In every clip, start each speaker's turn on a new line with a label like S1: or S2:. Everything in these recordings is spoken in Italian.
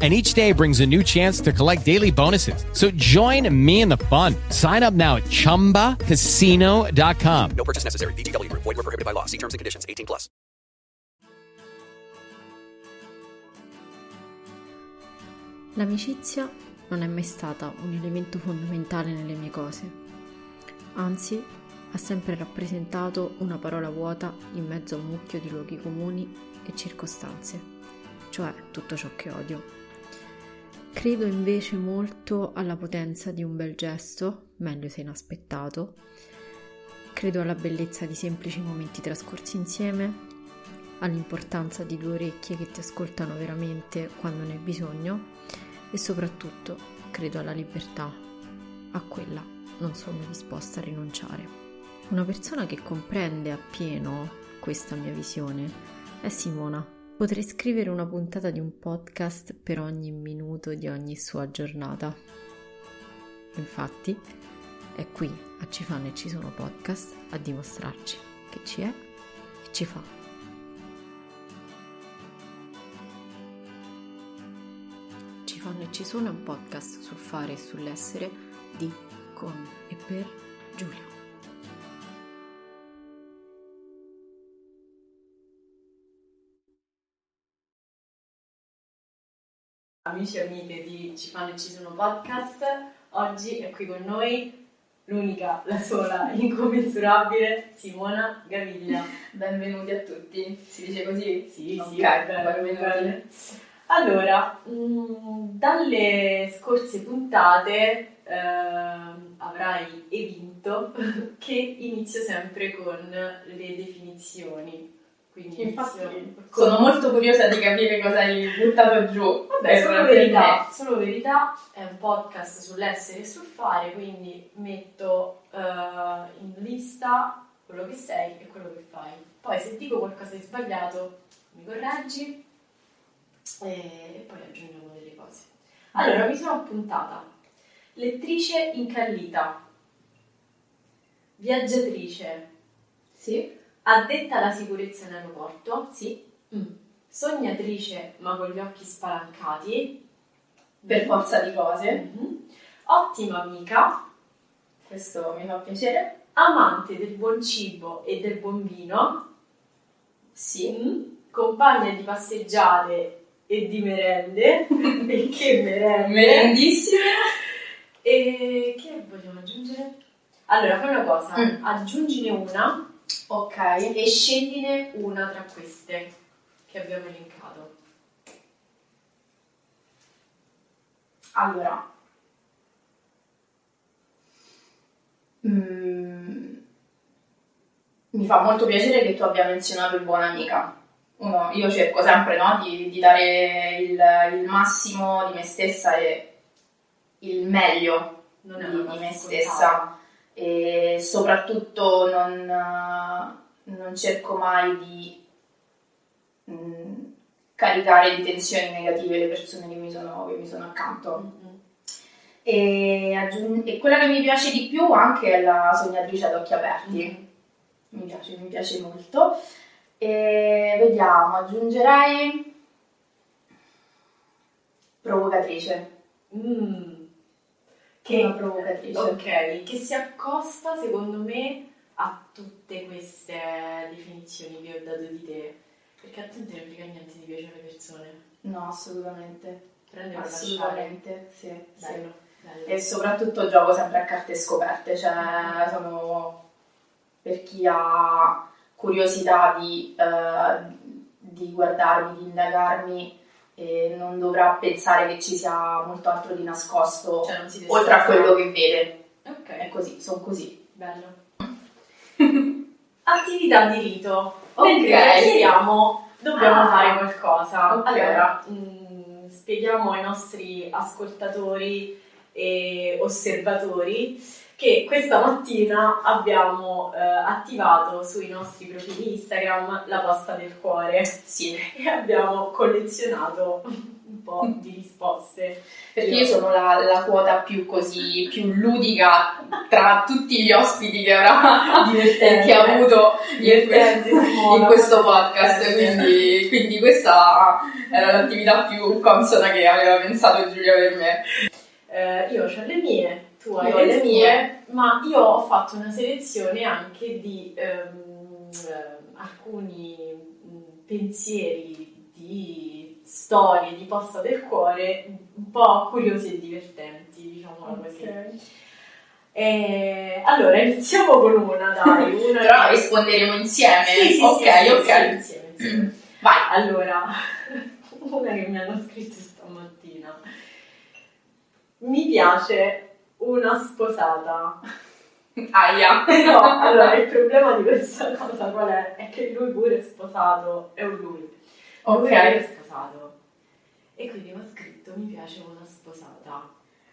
S1: and each day brings a new chance to collect daily bonuses. So join me in the fun. Sign up now at ChumbaCasino.com.
S2: No purchase necessary. VGW Group. Void were prohibited by law. See terms and conditions. 18 plus.
S3: L'amicizia non è mai stata un elemento fondamentale nelle mie cose. Anzi, ha sempre rappresentato una parola vuota in mezzo a un mucchio di luoghi comuni e circostanze, cioè tutto ciò che odio. Credo invece molto alla potenza di un bel gesto, meglio se inaspettato. Credo alla bellezza di semplici momenti trascorsi insieme, all'importanza di due orecchie che ti ascoltano veramente quando ne hai bisogno e soprattutto credo alla libertà. A quella non sono disposta a rinunciare. Una persona che comprende appieno questa mia visione è Simona Potrei scrivere una puntata di un podcast per ogni minuto di ogni sua giornata. Infatti, è qui a Ci fanno e ci sono podcast a dimostrarci che ci è e ci fa. Ci fanno e ci sono è un podcast sul fare e sull'essere di, con e per Giulia.
S4: Amici e amiche di Ci fanno e ci sono podcast. Oggi è qui con noi l'unica, la sola, incommensurabile Simona Gaviglia.
S5: Benvenuti a tutti. Si dice così?
S4: Sì,
S5: Ok,
S4: sì, bene,
S5: benvenuti.
S4: bene. Allora, mh, dalle scorse puntate ehm, avrai evinto che inizio sempre con le definizioni. Quindi
S5: Infatti, sono molto curiosa di capire cosa hai buttato giù.
S4: Vabbè, solo verità, solo verità, è un podcast sull'essere e sul fare, quindi metto eh, in lista quello che sei e quello che fai. Poi se dico qualcosa di sbagliato mi correggi e, e poi aggiungiamo delle cose. Allora, mi sono appuntata. Lettrice incallita, viaggiatrice,
S5: Sì?
S4: Addetta alla sicurezza in aeroporto,
S5: Sì.
S4: Mm. sognatrice ma con gli occhi spalancati,
S5: Per forza di cose.
S4: Mhm. Ottima amica,
S5: Questo mi fa piacere.
S4: amante del buon cibo e del buon vino,
S5: Sì.
S4: Mm. compagna di passeggiate e di merende, e che merende,
S5: Merendissime.
S4: e che vogliamo aggiungere? Allora, fai una cosa,
S5: Mm.
S4: aggiungine una
S5: Ok.
S4: e scegliene una tra queste che abbiamo elencato.
S5: Allora. Mm, mi fa molto piacere che tu abbia menzionato il buona amica. Uno, io cerco sempre no, di, di dare il, il massimo di me stessa e il meglio
S4: Non
S5: di, di me stessa e soprattutto non, non cerco mai di mm, caricare di tensioni negative le persone che mi sono, che mi sono accanto.
S4: Mhm.
S5: E, aggiung- e quella che mi piace di più anche è la sognatrice ad occhi aperti. Mi piace, mi piace molto. E vediamo, aggiungerei provocatrice.
S4: Mm.
S5: Una
S4: Che,
S5: provocatrice.
S4: ok, che si accosta secondo me a tutte queste definizioni che ho dato di te. Perché a te non te ne frega niente di piacere alle persone.
S5: No, assolutamente.
S4: Prendere.
S5: Assolutamente, sì, sì.
S4: Bello, bello.
S5: E soprattutto gioco sempre a carte scoperte, cioè sono per chi ha curiosità di, eh, di guardarmi, di indagarmi e non dovrà pensare che ci sia molto altro di nascosto
S4: Cioè,
S5: oltre a quello che vede.
S4: Ok,
S5: È così, sono così.
S4: bello. Attività di rito.
S5: Ok.
S4: Chiacchieriamo, dobbiamo
S5: Ah.
S4: fare qualcosa.
S5: Ok.
S4: Allora, mm, spieghiamo ai nostri ascoltatori e osservatori che questa mattina abbiamo eh, attivato sui nostri profili Instagram la posta del cuore
S5: Sì,
S4: e abbiamo collezionato un po' di risposte.
S5: perché io sono la, la quota più così, più ludica tra tutti gli ospiti che avrà che ha avuto in,
S4: Divertente,
S5: in questo podcast,
S4: divertente.
S5: quindi, quindi questa era l'attività più consona che aveva pensato Giulia per me.
S4: Eh, io ho le mie, tu hai
S5: Io ho
S4: le, tue,
S5: mie.
S4: ma io ho fatto una selezione anche di eh, alcuni mh, pensieri, di storie, di posta del cuore un po' curiosi e divertenti, diciamo così. E, allora, iniziamo con una, dai. Una
S5: Però
S4: che-
S5: risponderemo insieme.
S4: Sì, sì,
S5: ok,
S4: sì,
S5: ok.
S4: insieme, insieme.
S5: Vai.
S4: Allora, una che mi hanno scritto stamattina. Mi piace una sposata.
S5: Aia.
S4: Però, allora, il problema di questa cosa qual è? È che lui pure è sposato, è un lui. Lui
S5: Ok.
S4: pure è sposato. E quindi mi ha scritto, mi piace una sposata.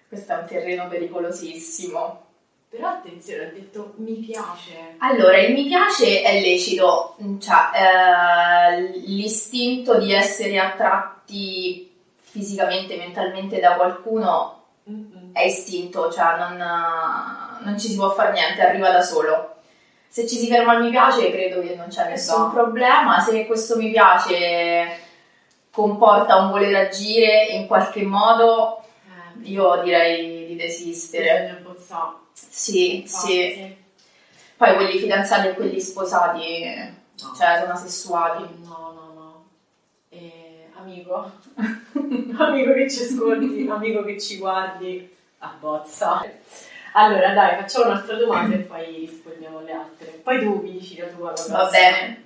S5: Questo è un terreno pericolosissimo.
S4: Però attenzione, ha detto mi piace.
S5: Allora, il mi piace è lecito, cioè eh, l'istinto di essere attratti fisicamente, mentalmente da qualcuno
S4: Mm-mm.
S5: È istinto, cioè non, non ci si può fare niente, arriva da solo. Se ci si ferma al mi piace, credo che non c'è nessun problema. Se questo mi piace comporta un voler agire in qualche modo,
S4: Eh,
S5: io direi di desistere. Sì, sì.
S4: infatti.
S5: Poi quelli fidanzati e quelli sposati,
S4: No.
S5: cioè sono sessuati.
S4: No, no, no. Eh, amico, amico che ci ascolti, amico che ci guardi, abbozza. Allora, dai, facciamo un'altra domanda e poi rispondiamo alle altre. Poi tu mi dici la tua. la
S5: Va bene.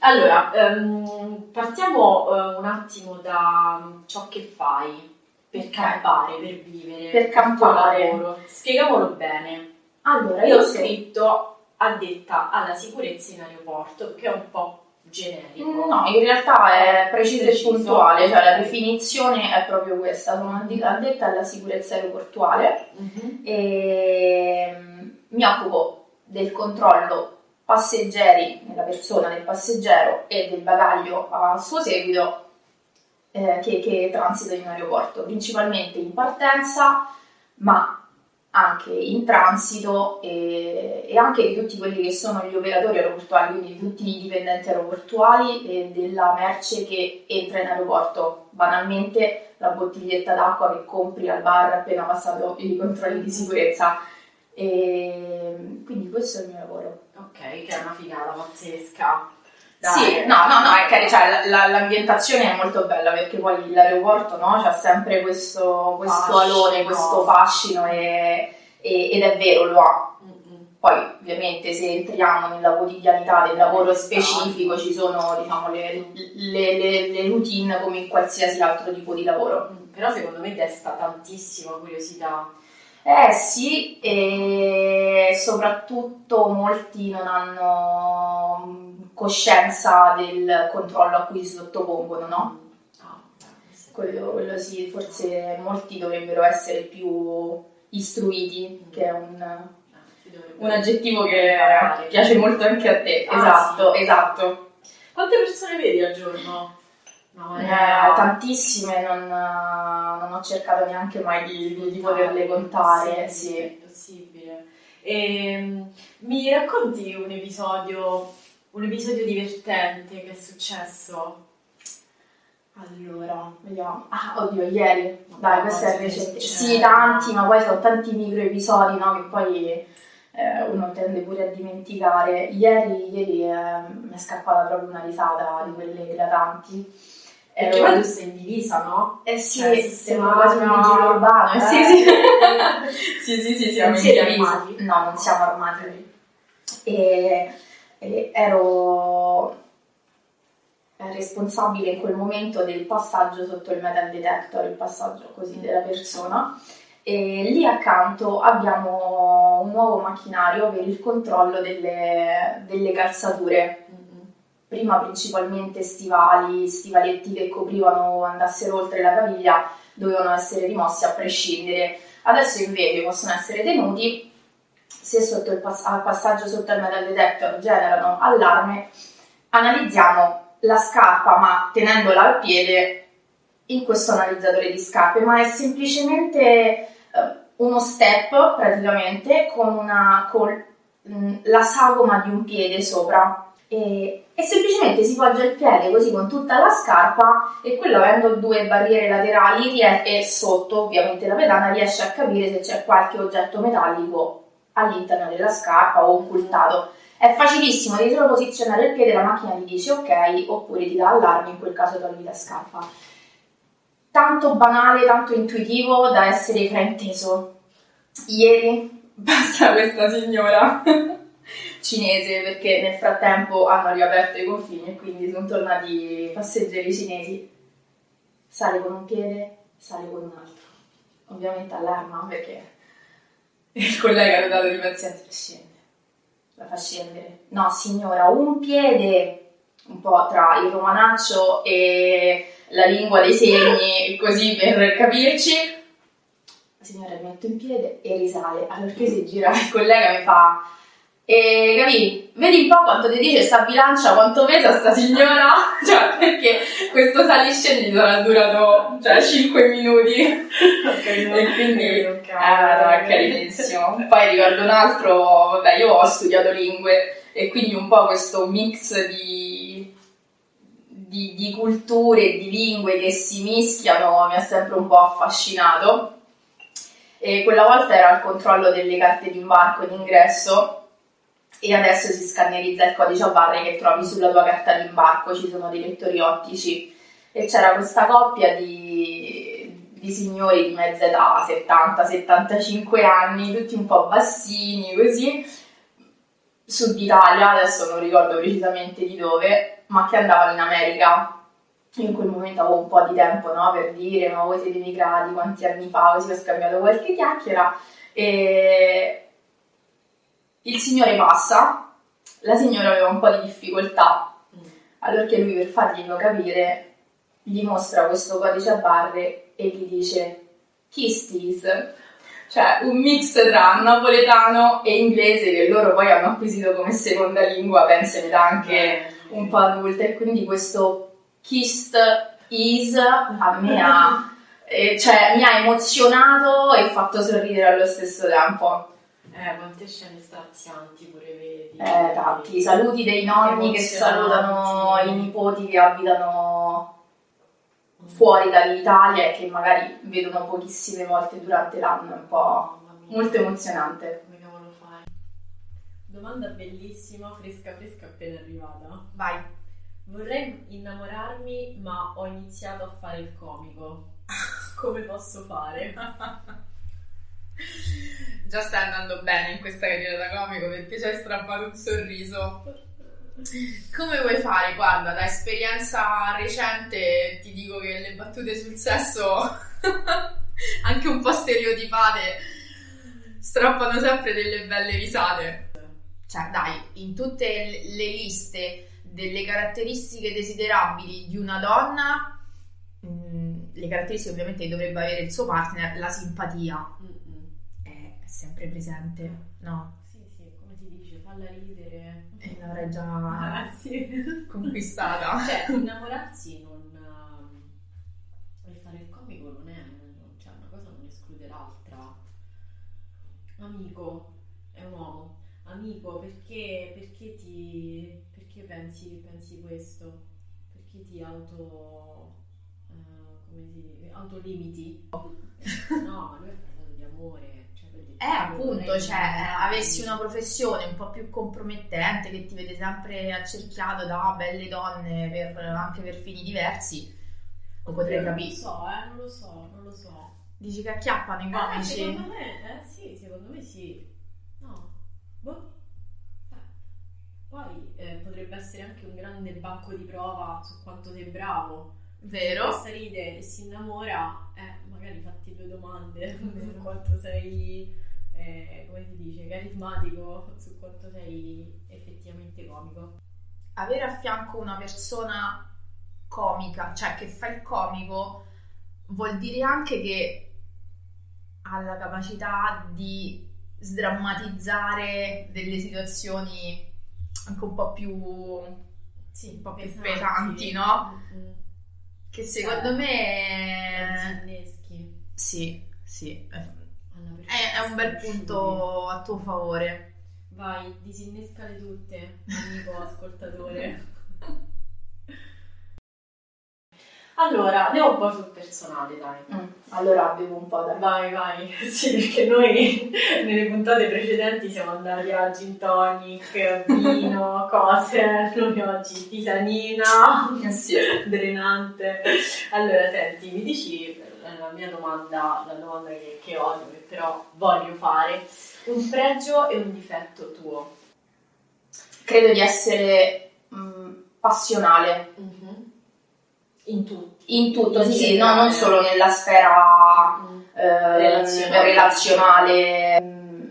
S4: Allora, ehm, partiamo eh, un attimo da ciò che fai per campare, per vivere,
S5: Per campare.
S4: lavoro. Spiegamolo bene.
S5: Allora,
S4: Io ho
S5: io
S4: scritto addetta alla sicurezza in aeroporto, che è un po' generico.
S5: No, in realtà è preciso e puntuale, cioè la definizione è proprio questa, sono addetta alla sicurezza aeroportuale
S4: Mhm.
S5: e mm, mi occupo del controllo passeggeri nella persona del passeggero e del bagaglio a suo seguito eh, che, che transita in un aeroporto, principalmente in partenza, ma anche in transito e, e anche di tutti quelli che sono gli operatori aeroportuali, quindi di tutti i dipendenti aeroportuali e della merce che entra in aeroporto. Banalmente la bottiglietta d'acqua che compri al bar appena passato i controlli di sicurezza. E quindi questo è il mio lavoro.
S4: Ok, che è una figata pazzesca.
S5: Sì, no, no, no, è che cioè, la- la- l'ambientazione è molto bella perché poi l'aeroporto no, c'ha sempre questo, questo alone, questo fascino e- e- ed è vero, lo ha. Poi ovviamente se entriamo nella quotidianità del lavoro specifico ci sono diciamo, le, le- le- le routine come in qualsiasi altro tipo di lavoro.
S4: Mm, Però secondo me desta tantissima curiosità.
S5: Eh sì, e soprattutto molti non hanno coscienza del controllo a cui si sottopongono, no?
S4: Ah,
S5: Quello, quello sì, forse molti dovrebbero essere più istruiti, che è un,
S4: dovrebbe-
S5: un aggettivo che piace molto anche a te.
S4: Ah,
S5: esatto,
S4: sì.
S5: esatto.
S4: Quante persone vedi al giorno? No,
S5: Eh,
S4: eh,
S5: tantissime, non, non ho cercato neanche mai di, di- di poterle contare. Sì.
S4: È possibile. Ehm, mi racconti un episodio, un episodio divertente che è successo?
S5: Allora, vediamo. Ah, oddio, ieri. Dai, questo è recente.
S4: sì,
S5: tanti, ma poi sono tanti micro episodi, no? Che poi eh, uno tende pure a dimenticare. Ieri, ieri eh, mi è scappata proprio una risata di quelle eclatanti.
S4: Perché
S5: Ero-
S4: poi tu sei in divisa, no?
S5: Eh sì,
S4: Cioè,
S5: sembra quasi un vigile urbano. Eh, sì,
S4: Eh.
S5: sì. sì, sì, sì, siamo
S4: Non
S5: in divisa. No, non siamo armati. E, e ero eh, responsabile in quel momento del passaggio sotto il metal detector, il passaggio così della persona. E lì accanto abbiamo un nuovo macchinario per il controllo delle, delle calzature prima principalmente stivali, stivaletti che coprivano andassero oltre la caviglia dovevano essere rimossi a prescindere. Adesso invece possono essere tenuti se sotto pass- al passaggio sotto il metal detector generano allarme, analizziamo la scarpa ma tenendola al piede in questo analizzatore di scarpe, ma è semplicemente eh, uno step praticamente con, una, con mh, la sagoma di un piede sopra. E, e semplicemente si poggia il piede così con tutta la scarpa e quello avendo due barriere laterali e sotto ovviamente la pedana riesce a capire se c'è qualche oggetto metallico all'interno della scarpa o occultato. È facilissimo, devi solo posizionare il piede, la macchina ti dice ok oppure ti dà allarme, in quel caso togli la scarpa. Tanto banale, tanto intuitivo da essere frainteso. Ieri passa questa signora cinese perché nel frattempo hanno riaperto i confini e quindi sono tornati passeggeri cinesi. Sale con un piede, sale con un altro. Ovviamente allarma perché il collega ha dato di pazienza scende. La fa scendere. No, signora, un piede un po' tra il romanaccio e la lingua dei segni, così per capirci. La signora mette in piede e risale. Allora che si gira il collega mi fa e capì? Vedi un po' quanto ti dice sta bilancia, quanto pesa sta signora? Cioè, perché questo saliscendi sarà durato cioè, 5 minuti. e quindi eh, no, è carinissimo. Poi ricordo un altro, vabbè, io ho studiato lingue e quindi un po' questo mix di, di, di culture e di lingue che si mischiano mi ha sempre un po' affascinato. E quella volta era il controllo delle carte d'imbarco d'ingresso e adesso si scannerizza il codice a barre che trovi sulla tua carta d'imbarco, ci sono dei lettori ottici e c'era questa coppia di, di signori di mezza età, 70-75 anni, tutti un po' bassini così, sud Italia, adesso non ricordo precisamente di dove, ma che andavano in America. Io in quel momento avevo un po' di tempo no, per dire, ma voi siete emigrati quanti anni fa, così ho scambiato qualche chiacchiera e il signore passa, la signora aveva un po' di difficoltà, allora che lui per farglielo capire gli mostra questo codice a barre e gli dice Kiss this, cioè un mix tra napoletano e inglese che loro poi hanno acquisito come seconda lingua, penso in età anche un po' adulte, e quindi questo kissed is a me ha, eh, cioè, mi ha emozionato e fatto sorridere allo stesso tempo.
S4: Eh, quante scene strazianti pure vedi.
S5: Eh, tanti saluti dei nonni che salutano i nipoti che abitano fuori dall'Italia e che magari vedono pochissime volte durante l'anno, è un po'
S4: Mamma mia.
S5: molto emozionante.
S4: Come cavolo fai? Domanda bellissima, fresca fresca appena arrivata.
S5: Vai.
S4: Vorrei innamorarmi, ma ho iniziato a fare il comico. Come posso fare?
S5: Già stai andando bene in questa carriera da comico perché ci hai strappato un sorriso. Come vuoi fare? Guarda, da esperienza recente ti dico che le battute sul sesso, anche un po' stereotipate, strappano sempre delle belle risate. Cioè, dai, in tutte le liste delle caratteristiche desiderabili di una donna, mh, le caratteristiche ovviamente che dovrebbe avere il suo partner, la simpatia
S4: Mm-mm.
S5: Sempre presente, no?
S4: Sì, sì, come si dice, falla ridere.
S5: E l'avrei già
S4: Ah, sì.
S5: conquistata.
S4: Cioè, innamorarsi non... ehm, E fare il comico non è... Cioè, una cosa non esclude l'altra. Amico, è un uomo. Amico, perché, perché ti... Perché pensi, pensi questo? Perché ti auto... eh, come si dice? Autolimiti? No, lui ha parlato di amore.
S5: Eh,
S4: "Io
S5: appunto, cioè, eh,
S4: innamorarmi".
S5: avessi una professione un po' più compromettente che ti vede sempre accerchiato da belle donne per- anche per fini diversi, lo potrei
S4: Non lo
S5: capire.
S4: so, eh, non lo so, non lo so.
S5: Dici che acchiappano i
S4: Eh,
S5: comici?
S4: secondo me, eh sì, secondo me sì. No, boh. Eh, Poi eh, potrebbe essere anche un grande banco di prova su quanto sei bravo.
S5: Vero?
S4: Questa ride e si innamora, eh, magari fatti due domande su quanto sei, eh, come si dice, carismatico, su quanto sei effettivamente comico.
S5: Avere a fianco una persona comica, cioè che fa il comico, vuol dire anche che ha la capacità di sdrammatizzare delle situazioni anche un po' più,
S4: Sì,
S5: un po' più pesanti, no?
S4: Mm-mm.
S5: Che secondo me...
S4: Inneschi.
S5: Sì, sì, è, è un bel punto a tuo favore.
S4: Vai, disinnescale tutte, amico ascoltatore. Allora, andiamo un po' sul personale, dai.
S5: Mm, Allora bevo un po' da...
S4: Vai, vai. Sì, perché noi nelle puntate precedenti siamo andati a gin tonic, vino, cose. Noi oggi tisanina,
S5: Sì.
S4: drenante. Allora, senti, mi dici eh, la mia domanda, la domanda che, che odio, che però voglio fare, un pregio e un difetto tuo.
S5: Credo di essere mm, passionale
S4: In tutti.
S5: In tutto, sì, sì, no, non solo nella sfera eh,
S4: Relazionale.
S5: relazionale. Mm,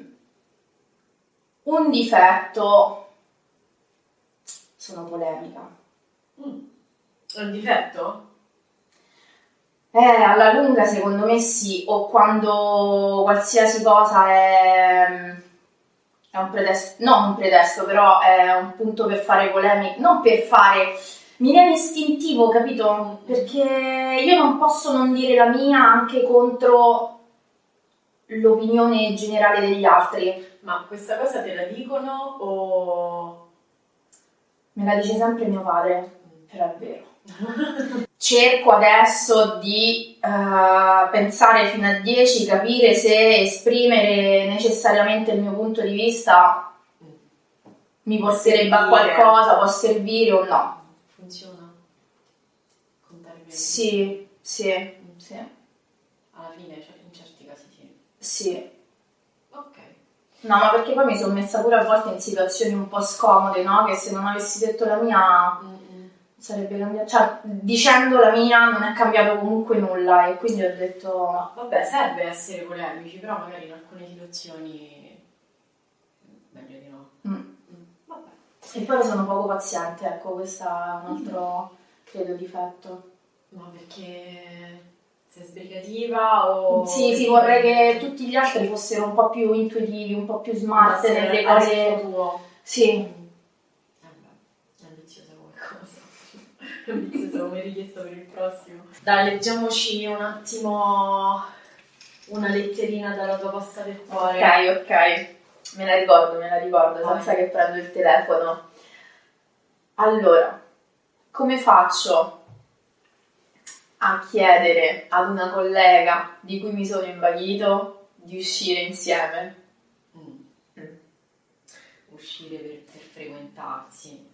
S5: Un difetto, sono polemica.
S4: Mm. Un difetto?
S5: Eh, alla lunga secondo me sì, o quando qualsiasi cosa è, è un pretesto, no un pretesto, però è un punto per fare polemica, non per fare, mi viene istintivo, capito? Perché io non posso non dire la mia anche contro l'opinione generale degli altri.
S4: Ma questa cosa te la dicono o...
S5: Me la dice sempre mio padre, però è vero. Cerco adesso di eh, pensare fino a 10, capire se esprimere necessariamente il mio punto di vista mi porterebbe a
S4: servire.
S5: qualcosa, può servire o no. Sì, sì, sì,
S4: Alla fine, cioè, in certi casi sì.
S5: sì.
S4: Ok.
S5: No, ma perché poi mi sono messa pure a volte in situazioni un po' scomode, no? Che se non avessi detto la mia sarebbe cambiato. Cioè, dicendo la mia non è cambiato comunque nulla e quindi ho detto...
S4: Vabbè, serve essere polemici, però magari in alcune situazioni meglio di no.
S5: mm.
S4: Mm, Vabbè.
S5: E poi sono poco paziente, ecco, questo è un altro, credo, difetto.
S4: Ma perché sei sbrigativa o...
S5: Sì, sì, vorrei che tutti gli altri fossero un po' più intuitivi, un po' più smart
S4: Ma
S5: nelle
S4: se
S5: cose.
S4: tuo.
S5: Sì,
S4: Eh beh, è ambiziosa come cosa. È ambiziosa come richiesta per il prossimo. Dai, leggiamoci un attimo una letterina dalla tua pasta del cuore.
S5: ok, ok. Me la ricordo, me la ricordo,
S4: Vai.
S5: senza che prendo il telefono. Allora, come faccio a chiedere ad una collega di cui mi sono invaghito di uscire insieme?
S4: Mm. Uscire per, per frequentarsi,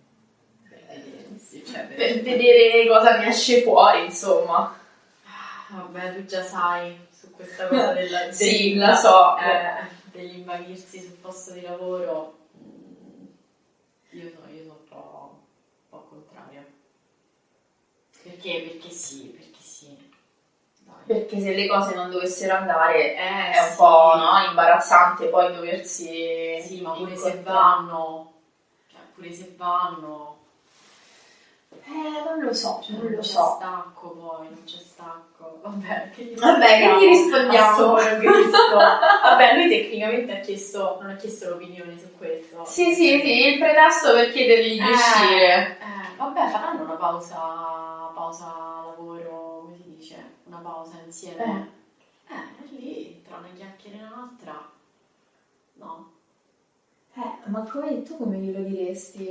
S4: per vedersi, cioè per...
S5: Per vedere cosa mi esce fuori, insomma.
S4: Vabbè, tu già sai su questa cosa della,
S5: Sì,
S4: dell'inva-
S5: la so.
S4: eh, dell'invaghirsi sul posto di lavoro. mm, Io sono, io sono un po', un po' contraria. Perché? Perché sì, perché sì.
S5: Perché se le cose non dovessero andare
S4: Eh,
S5: è un
S4: sì.
S5: po' no, imbarazzante poi doversi
S4: Sì, ma pure se vanno, cioè pure se vanno,
S5: Eh, non lo so,
S4: cioè,
S5: non lo
S4: c'è
S5: so.
S4: stacco poi, non c'è stacco. Vabbè, che gli
S5: Vabbè, che gli rispondiamo?
S4: Vabbè, lui tecnicamente ha chiesto, non ha chiesto l'opinione su questo.
S5: Sì, sì, sì, il pretesto per chiedergli di
S4: Eh,
S5: uscire.
S4: eh, vabbè, faranno una pausa, pausa lavoro? Una pausa insieme. Eh, lì, tra una chiacchiera e un'altra. No.
S5: Eh, ma come tu come glielo diresti?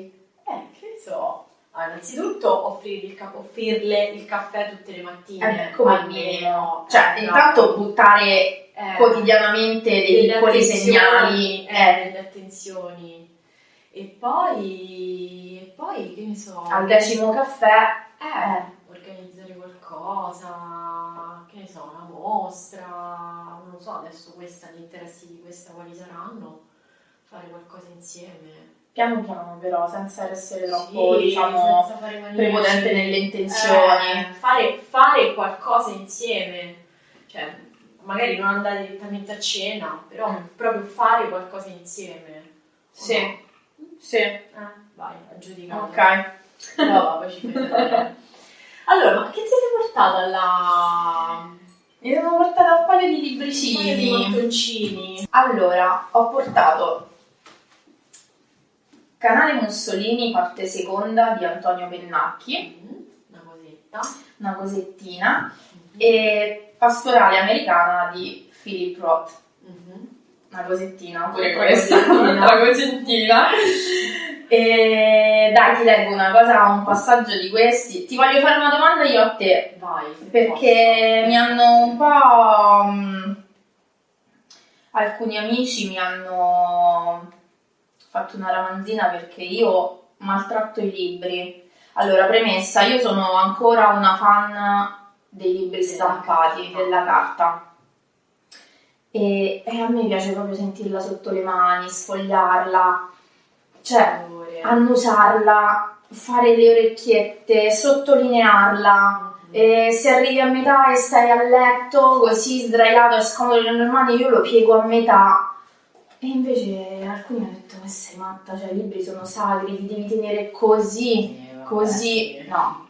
S4: Eh, che ne so. Ah, innanzitutto offrirgli il ca- offrirle il caffè tutte le mattine.
S5: Eh, come
S4: almeno.
S5: Cioè,
S4: Eh,
S5: intanto buttare
S4: eh,
S5: quodianamente dei piccoli segnali.
S4: eh,
S5: Eh,
S4: delle attenzioni. E poi, e poi, che ne so.
S5: al decimo caffè.
S4: Eh, organizzare qualcosa, ne so, una mostra, non so, adesso questa, gli interessi di questa quali saranno, fare qualcosa insieme.
S5: Piano piano però, senza essere troppo,
S4: Sì,
S5: diciamo, prepotente nelle intenzioni.
S4: Eh, fare, fare qualcosa insieme, cioè magari non andare direttamente a cena, però
S5: Mm.
S4: proprio fare qualcosa insieme.
S5: Sì.
S4: no?
S5: Sì,
S4: Eh, vai, aggiudicato.
S5: ok.
S4: No, poi ci fai. Allora, ma che ti sei portata alla...
S5: Mi sono portata un paio di
S4: Un paio di
S5: libricini.
S4: mattoncini.
S5: Allora, ho portato Canale Mussolini, parte seconda di Antonio Pennacchi,
S4: Mhm, Una cosetta.
S5: una cosettina, e Pastorale americana di Philip Roth.
S4: Mhm.
S5: Una cosettina, pure questa, un'altra cosettina. E dai, ti leggo una cosa, un passaggio di questi. Ti voglio fare una domanda io a te,
S4: Vai.
S5: perché
S4: posso.
S5: mi hanno un po'... mh, alcuni amici mi hanno fatto una ramanzina perché io maltratto i libri. Allora, premessa, io sono ancora una fan dei libri stampati, della carta. E, e a me piace proprio sentirla sotto le mani, sfogliarla, cioè annusarla, fare le orecchiette, sottolinearla.
S4: Mhm.
S5: E se arrivi a metà e stai a letto così sdraiato e scomodo nelle mani, io lo piego a metà. E invece alcuni hanno detto: Ma sei matta, cioè i libri sono sacri, li devi tenere così.
S4: Eh, vabbè,
S5: così,
S4: sì.
S5: no.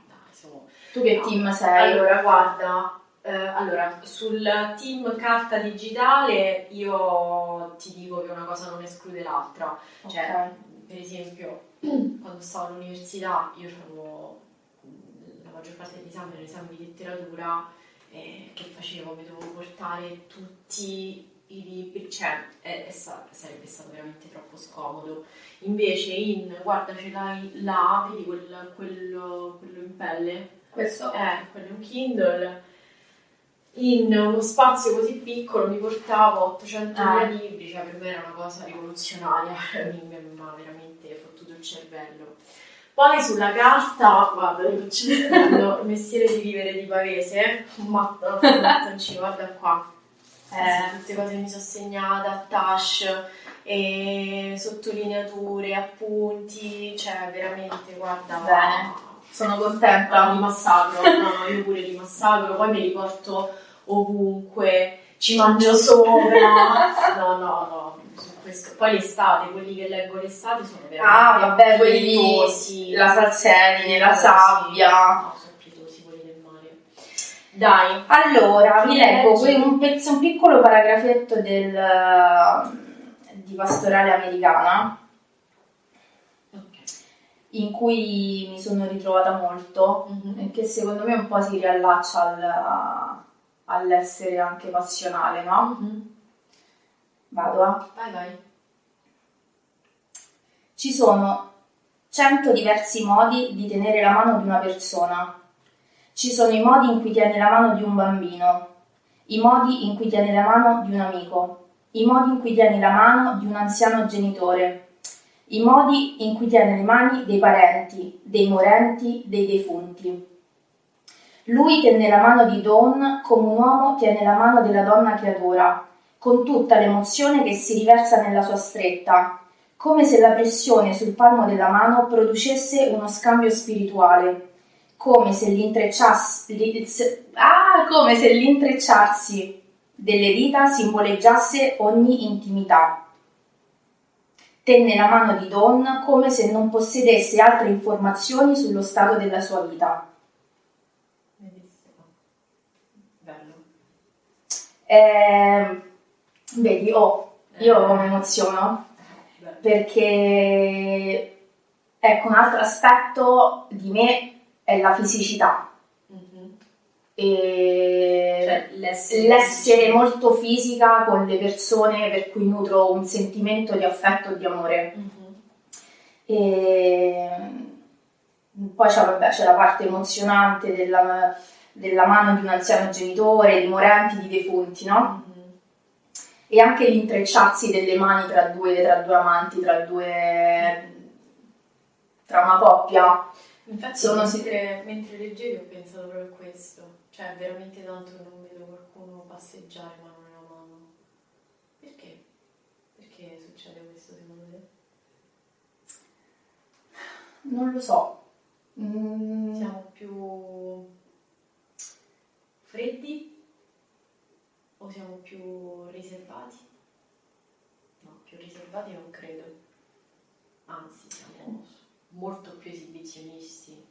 S5: Tu che
S4: No.
S5: team sei?
S4: Allora, guarda, eh, allora, sul team carta digitale io ti dico che una cosa non esclude l'altra. Cioè,
S5: Ok.
S4: Per esempio, quando stavo all'università io avevo la maggior parte degli esami erano esami di letteratura e che facevo? Mi dovevo portare tutti i libri, cioè è- è sarebbe stato veramente troppo scomodo. Invece in, guarda ce l'hai là, vedi quel- quello, quello in pelle?
S5: Questo
S4: Eh, quello è un Kindle. In uno spazio così piccolo mi portavo 800.000
S5: Ah.
S4: libri, cioè per me era una cosa rivoluzionaria, mi mi ha veramente fottuto il cervello. Poi sulla carta, guarda, il mestiere di vivere di Pavese, matto- un mattoncino, guarda qua. Eh, tutte cose che mi sono segnate, attach, e sottolineature, appunti, cioè veramente, guarda,
S5: Bene. sono
S4: No,
S5: contenta.
S4: li massacro, no, no, io pure li massacro, poi me li porto ovunque, ci mangio sopra. No, no, no. Poi l'estate, quelli che leggo l'estate sono veramente
S5: Ah, vabbè, quelli
S4: pietosi.
S5: la salsedine, la
S4: Sì.
S5: sabbia.
S4: No, sono pietosi quelli del mare. Dai,
S5: Allora, vi leggo un, pezzo, un piccolo paragrafetto del, di Pastorale Americana in cui mi sono ritrovata molto
S4: Mhm.
S5: e che secondo me un po' si riallaccia al- all'essere anche passionale, no?
S4: Mhm.
S5: Vado a...
S4: Vai, vai.
S5: Ci sono cento diversi modi di tenere la mano di una persona. Ci sono i modi in cui tieni la mano di un bambino, i modi in cui tieni la mano di un amico, i modi in cui tieni la mano di un anziano genitore, i modi in cui tieni le mani dei parenti, dei morenti, dei defunti. Lui tenne la mano di Dawn come un uomo tiene la mano della donna che adora, con tutta l'emozione che si riversa nella sua stretta, come se la pressione sul palmo della mano producesse uno scambio spirituale, come se ah, come se l'intrecciarsi delle dita simboleggiasse ogni intimità. Tenne la mano di Dawn come se non possedesse altre informazioni sullo stato della sua vita.
S4: Bellissimo. Bello.
S5: Eh, vedi, oh, io mi emoziono
S4: Bello.
S5: perché ecco un altro aspetto di me è la fisicità
S4: Mhm.
S5: e
S4: Cioè, l'essere,
S5: l'essere molto fisica con le persone per cui nutro un sentimento di affetto e di amore
S4: Mhm.
S5: e poi c'è, vabbè, c'è la parte emozionante della, della mano di un anziano genitore, di morenti, di defunti, no?
S4: Mhm.
S5: e anche l'intrecciarsi delle mani tra due, tra due amanti, tra due tra una coppia.
S4: Infatti,
S5: Sono
S4: mentre, mentre leggevi ho pensato proprio a questo. Cioè, veramente tanto che non vedo qualcuno passeggiare mano nella mano. Perché? Perché succede questo secondo te?
S5: Non lo so. Mm,
S4: Siamo più freddi? O siamo più riservati? No, più riservati non credo. Anzi, siamo molto più esibizionisti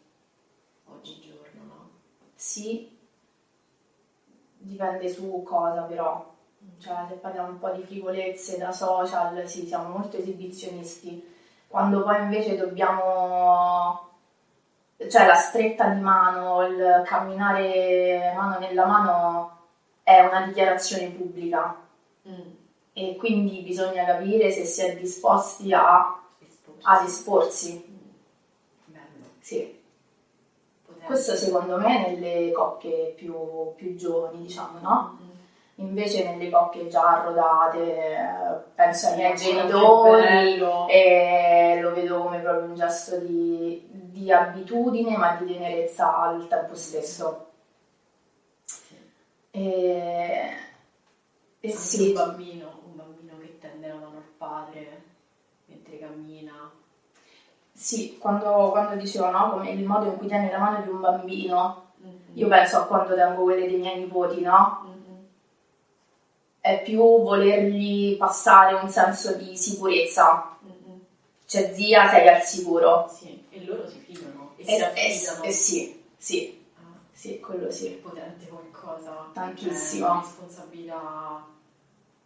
S4: oggigiorno, no?
S5: sì, dipende su cosa però. Cioè, se parliamo un po' di frivolezze da social, sì, siamo molto esibizionisti. Quando poi invece dobbiamo, cioè la stretta di mano, il camminare mano nella mano è una dichiarazione pubblica
S4: Mm.
S5: e quindi bisogna capire se si è disposti a,
S4: Esporsi.
S5: ad esporsi.
S4: Bello.
S5: Sì. Questo secondo me nelle coppie più, più giovani, diciamo, no?
S4: Mm.
S5: Invece nelle coppie già rodate, eh, penso ai miei genitori e lo vedo come proprio un gesto di, di abitudine ma di tenerezza al tempo stesso. E, e sì,
S4: un bambino, un bambino che tende la mano al padre mentre cammina.
S5: sì, quando, quando dicevo no, come il modo in cui tieni la mano di un bambino,
S4: Mm-hmm.
S5: io penso a quando tengo quelle dei miei nipoti, no?
S4: Mm-hmm.
S5: È più volergli passare un senso di sicurezza. Cioè, zia, sei al sicuro.
S4: Sì, e loro si fidano e,
S5: E,
S4: si
S5: e-
S4: affidano.
S5: e sì, sì,
S4: Ah,
S5: sì, quello sì.
S4: è potente qualcosa.
S5: Tantissimo.
S4: È una responsabilità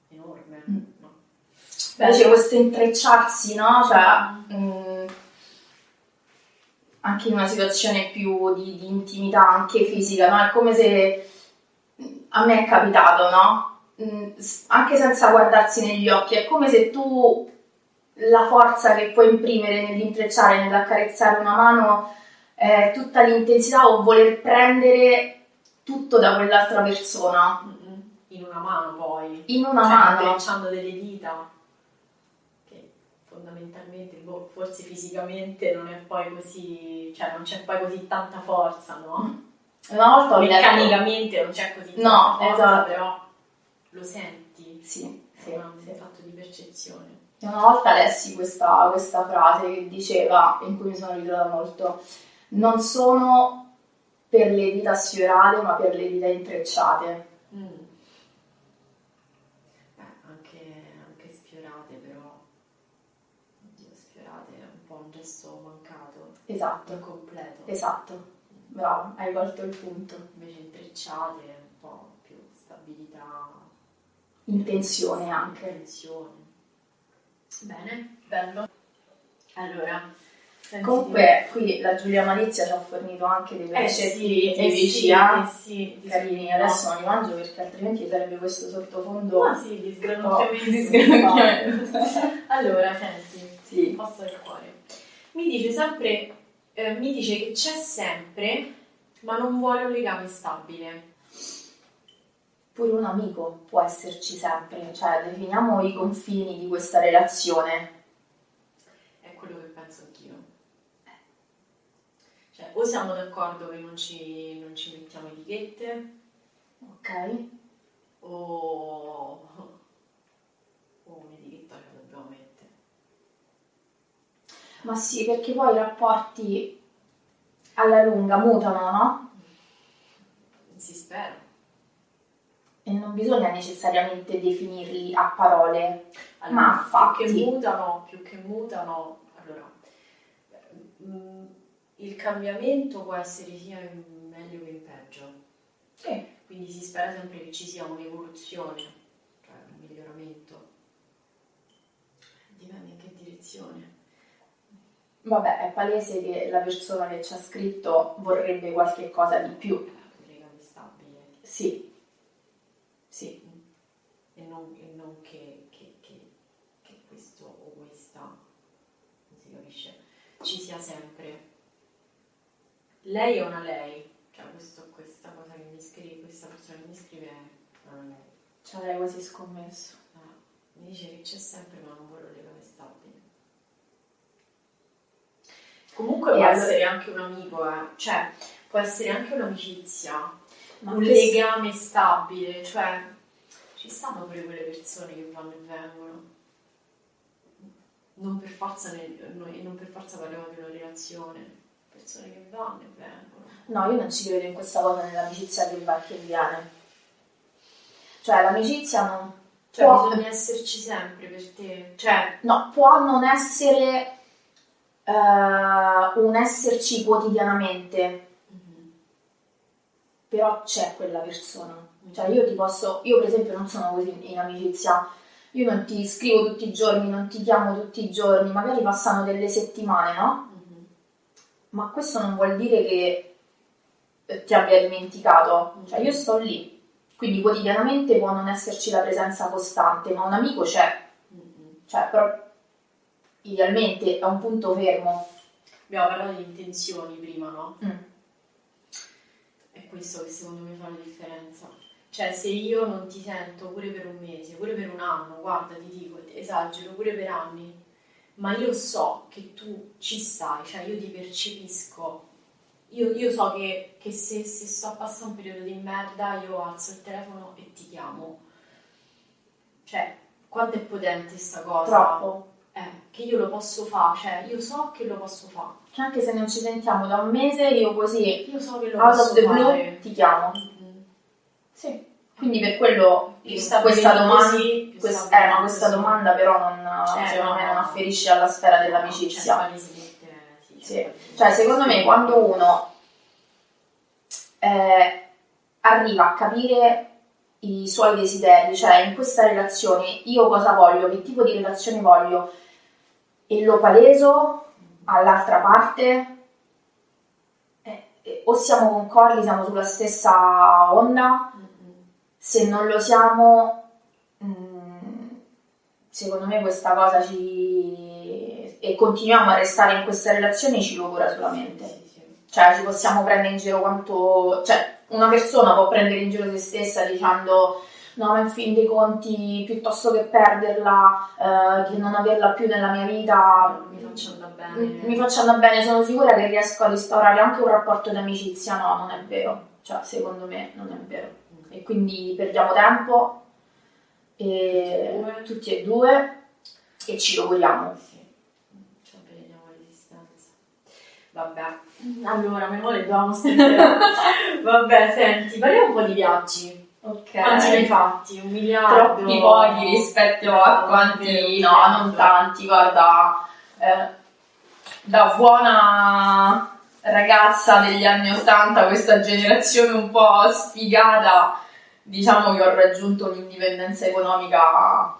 S4: enorme.
S5: Mm.
S4: No?
S5: Invece questo intrecciarsi, no? Cioè, mm, anche in una situazione più di, di intimità, anche fisica, no? È come se mm, a me è capitato, no? Mm, Anche senza guardarsi negli occhi, è come se tu la forza che puoi imprimere nell'intrecciare, nell'accarezzare una mano, eh, tutta l'intensità o voler prendere tutto da quell'altra persona
S4: Mm-mm. In una mano poi.
S5: in una
S4: cioè,
S5: mano.
S4: intrecciando delle dita che fondamentalmente boh, forse fisicamente non è poi così cioè non c'è poi così tanta forza no?
S5: Una volta ho letto...
S4: meccanicamente non c'è così
S5: No,
S4: tanta forza
S5: esatto.
S4: però lo senti
S5: Sì, sì,
S4: un
S5: sì.
S4: fatto di percezione
S5: Una volta lessi questa, questa frase che diceva, in cui mi sono ritrovata molto, non sono per le dita sfiorate ma per le dita intrecciate.
S4: Mm. Beh, anche, anche sfiorate però oddio sfiorate è un po' un gesto mancato
S5: Esatto,
S4: incompleto
S5: esatto. Bravo, hai colto il punto.
S4: invece intrecciate è un po' più stabilità
S5: Intenzione anche.
S4: Tensione. Bene, bello. Allora, senti-
S5: Comunque qui la Giulia Malizia ci ha fornito anche dei
S4: eh
S5: recetti
S4: sì, eh
S5: tipici, eh?
S4: eh sì,
S5: carini. Adesso non li mangio perché altrimenti sarebbe questo sottofondo.
S4: Ah sì, di sgranocchiamento.
S5: di sgranocchiamento.
S4: allora, senti,
S5: Sì.
S4: posso del cuore. Mi dice sempre, eh, mi dice che c'è sempre, ma non vuole un legame stabile.
S5: Pure un amico può esserci sempre, cioè definiamo i confini di questa relazione.
S4: È quello che penso anch'io. Cioè, o siamo d'accordo che non ci, non ci mettiamo etichette,
S5: Ok?
S4: o, o un'etichetta la dobbiamo mettere.
S5: Ma sì, perché poi i rapporti alla lunga mutano, no?
S4: Si spera.
S5: E non bisogna necessariamente definirli a parole.
S4: Allora,
S5: Ma
S4: più che
S5: fatti.
S4: mutano, più che mutano, allora, mm, il cambiamento può essere sia in meglio che in peggio.
S5: Sì.
S4: Quindi si spera sempre che ci sia un'evoluzione, cioè un miglioramento. Dipende in che direzione.
S5: Vabbè, è palese che la persona che ci ha scritto vorrebbe qualche cosa di più.
S4: Stabile.
S5: Sì. Sì.
S4: E non, e non che, che- che- che questo o questa, non si capisce, ci sia sempre. Lei è una lei, cioè questo, questa cosa che mi scrive, questa persona che mi scrive è una lei.
S5: Ci avrei quasi scommesso.
S4: Ah, mi dice che c'è sempre ma non vuole un legame stabile. Comunque
S5: E
S4: può essere anche un amico, eh. cioè può essere anche un'amicizia,
S5: Ma
S4: un legame stabile, cioè ci stanno pure quelle persone che vanno e vengono. Non per forza, ne- noi- non per forza parliamo di una relazione, persone che vanno e vengono.
S5: No, io non ci credo in questa cosa nell'amicizia che va e viene. Cioè, l'amicizia non
S4: Cioè
S5: può,
S4: bisogna esserci sempre per te, cioè
S5: no, può non essere eh, un esserci quotidianamente, però c'è quella persona. Cioè io ti posso, io per esempio non sono così in amicizia, io non ti scrivo tutti i giorni, non ti chiamo tutti i giorni, magari passano delle settimane, no?
S4: Mhm.
S5: Ma questo non vuol dire che eh, ti abbia dimenticato, cioè io sto lì, quindi quotidianamente può non esserci la presenza costante, ma un amico c'è,
S4: Mhm.
S5: cioè però idealmente è un punto fermo.
S4: Abbiamo parlato di intenzioni prima, no?
S5: Mm.
S4: Questo che secondo me fa la differenza. Cioè, se io non ti sento pure per un mese, pure per un anno, guarda, ti dico, esagero, pure per anni, ma io so che tu ci stai, cioè io ti percepisco. Io, io so che, che se, se sto passando un periodo di merda, io alzo il telefono e ti chiamo. Cioè, quanto è potente sta cosa?
S5: Troppo.
S4: Eh, che io lo posso fare, cioè, io so che lo posso fare.
S5: Che anche se non ci sentiamo da un mese, io così,
S4: Io so che lo
S5: out of the
S4: fare.
S5: blue, ti chiamo.
S4: Mhm.
S5: Sì. Quindi per quello questa domanda,
S4: così, più
S5: quest-
S4: stabilito
S5: eh, ma questa
S4: così.
S5: domanda però non,
S4: Eh,
S5: secondo
S4: no,
S5: me
S4: no.
S5: non afferisce alla sfera
S4: Cioè,
S5: dell'amicizia.
S4: palesemente, sì,
S5: Sì.
S4: palesemente.
S5: Cioè, secondo me quando uno eh, arriva a capire i suoi desideri, cioè in questa relazione io cosa voglio, che tipo di relazione voglio, e lo paleso all'altra parte, eh, eh, o siamo concordi, siamo sulla stessa onda, se non lo siamo, mm, secondo me questa cosa ci... e continuiamo a restare in questa relazione ci logora solamente.
S4: Sì, sì.
S5: Cioè ci possiamo prendere in giro quanto... cioè una persona può prendere in giro se stessa dicendo no ma in fin dei conti piuttosto che perderla, eh, che non averla più nella mia vita,
S4: Mi faccio andare bene.
S5: mi, faccio andare bene, sono sicura che riesco a instaurare anche un rapporto di amicizia. No, non è vero. Cioè secondo me non è vero. E quindi perdiamo tempo e
S4: Due.
S5: tutti e due e ci lavoriamo.
S4: Sì. Vabbè. Allora, meno male dovevamo stare. Vabbè, senti, parliamo un po' di viaggi.
S5: Ok.
S4: Quanti ne hai fatti? Un miliardo?
S5: troppi pochi rispetto a quanti, no, non tanti, guarda, eh, da buona ragazza degli anni 80, questa generazione un po' sfigata, diciamo che ho raggiunto un'indipendenza economica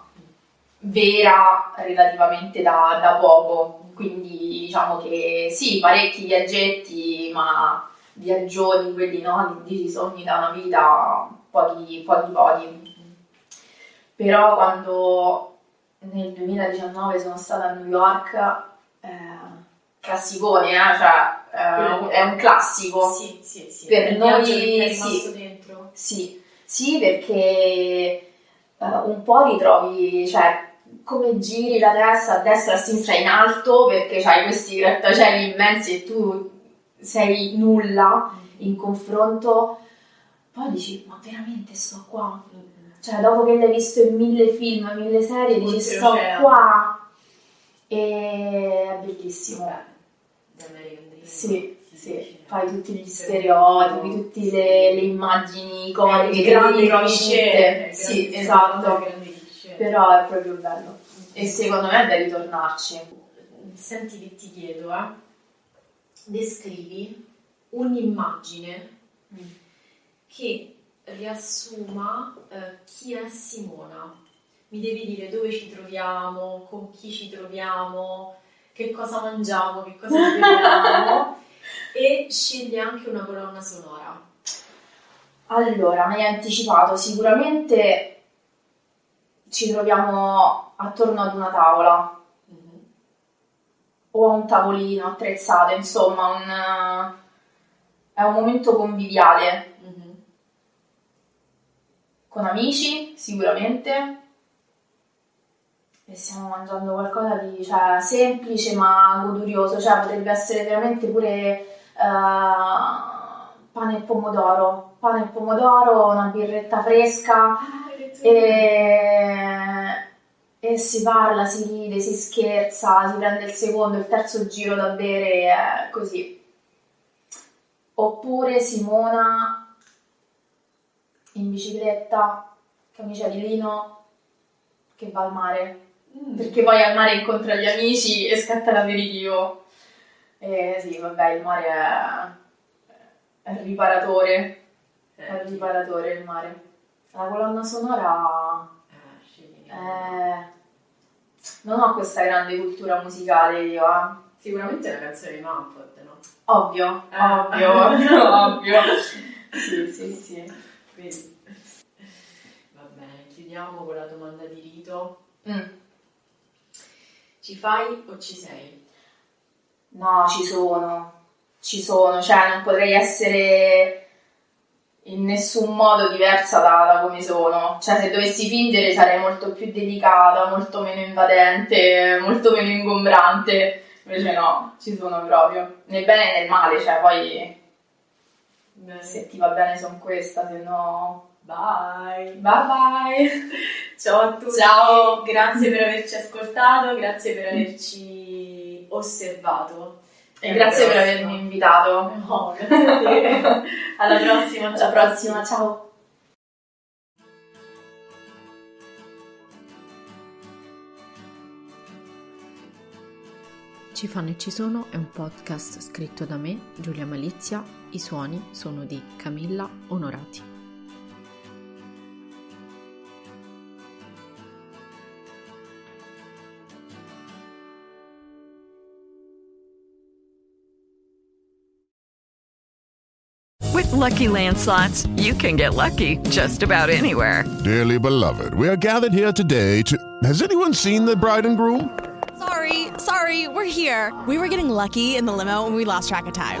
S5: vera relativamente da, da poco, quindi diciamo che sì, parecchi viaggetti, ma viaggioni, quelli no, di sogni da una vita, pochi, pochi, pochi. Però quando nel 2019 sono stata a New York, eh, classicone, eh, cioè eh, è un classico.
S4: Sì, sì, sì.
S5: Per
S4: Il
S5: noi
S4: è
S5: sì.
S4: dentro.
S5: Sì, sì, perché eh, un po' ritrovi, cioè, come giri la testa a destra e a sinistra in alto perché hai questi grattacieli immensi e tu sei nulla in confronto, poi dici, ma veramente sto qua? Cioè, dopo che l'hai visto in mille film, mille serie, dici, sto
S4: Oltreoceano.
S5: qua. E è bellissimo.
S4: Dream.
S5: Sì, sì,
S4: sì.
S5: fai tutti gli stereotipi, tutte le, le immagini iconiche,
S4: il
S5: che
S4: grande
S5: ti ritrovi
S4: cliché.
S5: tutte.
S4: il
S5: Sì,
S4: grande-
S5: esatto. Però è proprio bello. E secondo me è da ritornarci.
S4: Senti che ti chiedo, eh. Descrivi un'immagine che riassuma eh, chi è Simona. Mi devi dire dove ci troviamo, con chi ci troviamo, che cosa mangiamo, che cosa beviamo e scegli anche una colonna sonora.
S5: Allora, mi hai anticipato, sicuramente ci troviamo attorno ad una tavola o a un tavolino attrezzato, insomma, un, è un momento conviviale. Con amici, sicuramente. E stiamo mangiando qualcosa di cioè, semplice ma godurioso, cioè potrebbe essere veramente pure eh, pane e pomodoro, pane e pomodoro, una birretta fresca e, e si parla, si ride, si scherza, si prende il secondo, il terzo giro da bere, è così. Oppure Simona in bicicletta, camicia di lino, che va al mare.
S4: Mm.
S5: Perché poi al mare incontra gli amici e scatta l'aperitivo. E sì, vabbè, il mare è, è riparatore. È riparatore il mare. La colonna sonora...
S4: Eh, scegli.
S5: Eh, non ho questa grande cultura musicale io, eh.
S4: Sicuramente è una canzone di Manfred, no?
S5: Ovvio,
S4: Eh.
S5: ovvio, ovvio. Sì, sì, sì.
S4: Va bene, chiudiamo con la domanda di rito.
S5: Mm.
S4: Ci fai o ci sei?
S5: No, ci sono, ci sono, cioè non potrei essere in nessun modo diversa da, da come sono. Cioè se dovessi fingere sarei molto più delicata, molto meno invadente, molto meno ingombrante. Invece no, ci sono proprio. Nel bene e nel male, cioè poi
S4: Bene.
S5: se ti va bene sono questa, se no...
S4: Bye.
S5: Bye bye!
S4: Ciao a tutti.
S5: Ciao.
S4: Grazie per averci ascoltato, grazie per averci osservato.
S5: E grazie per avermi invitato.
S4: No. Alla prossima.
S5: Alla
S4: ciao.
S5: prossima, ciao!
S3: Ci fanno e ci sono è un podcast scritto da me, Giulia Malizia. I suoni sono di Camilla Onorati.
S6: With Lucky Land slots, you can get lucky just about anywhere.
S7: Dearly beloved, we are gathered here today to. Has anyone seen the bride and groom?
S8: Sorry, sorry, we're here. We were getting lucky in the limo and we lost track of time.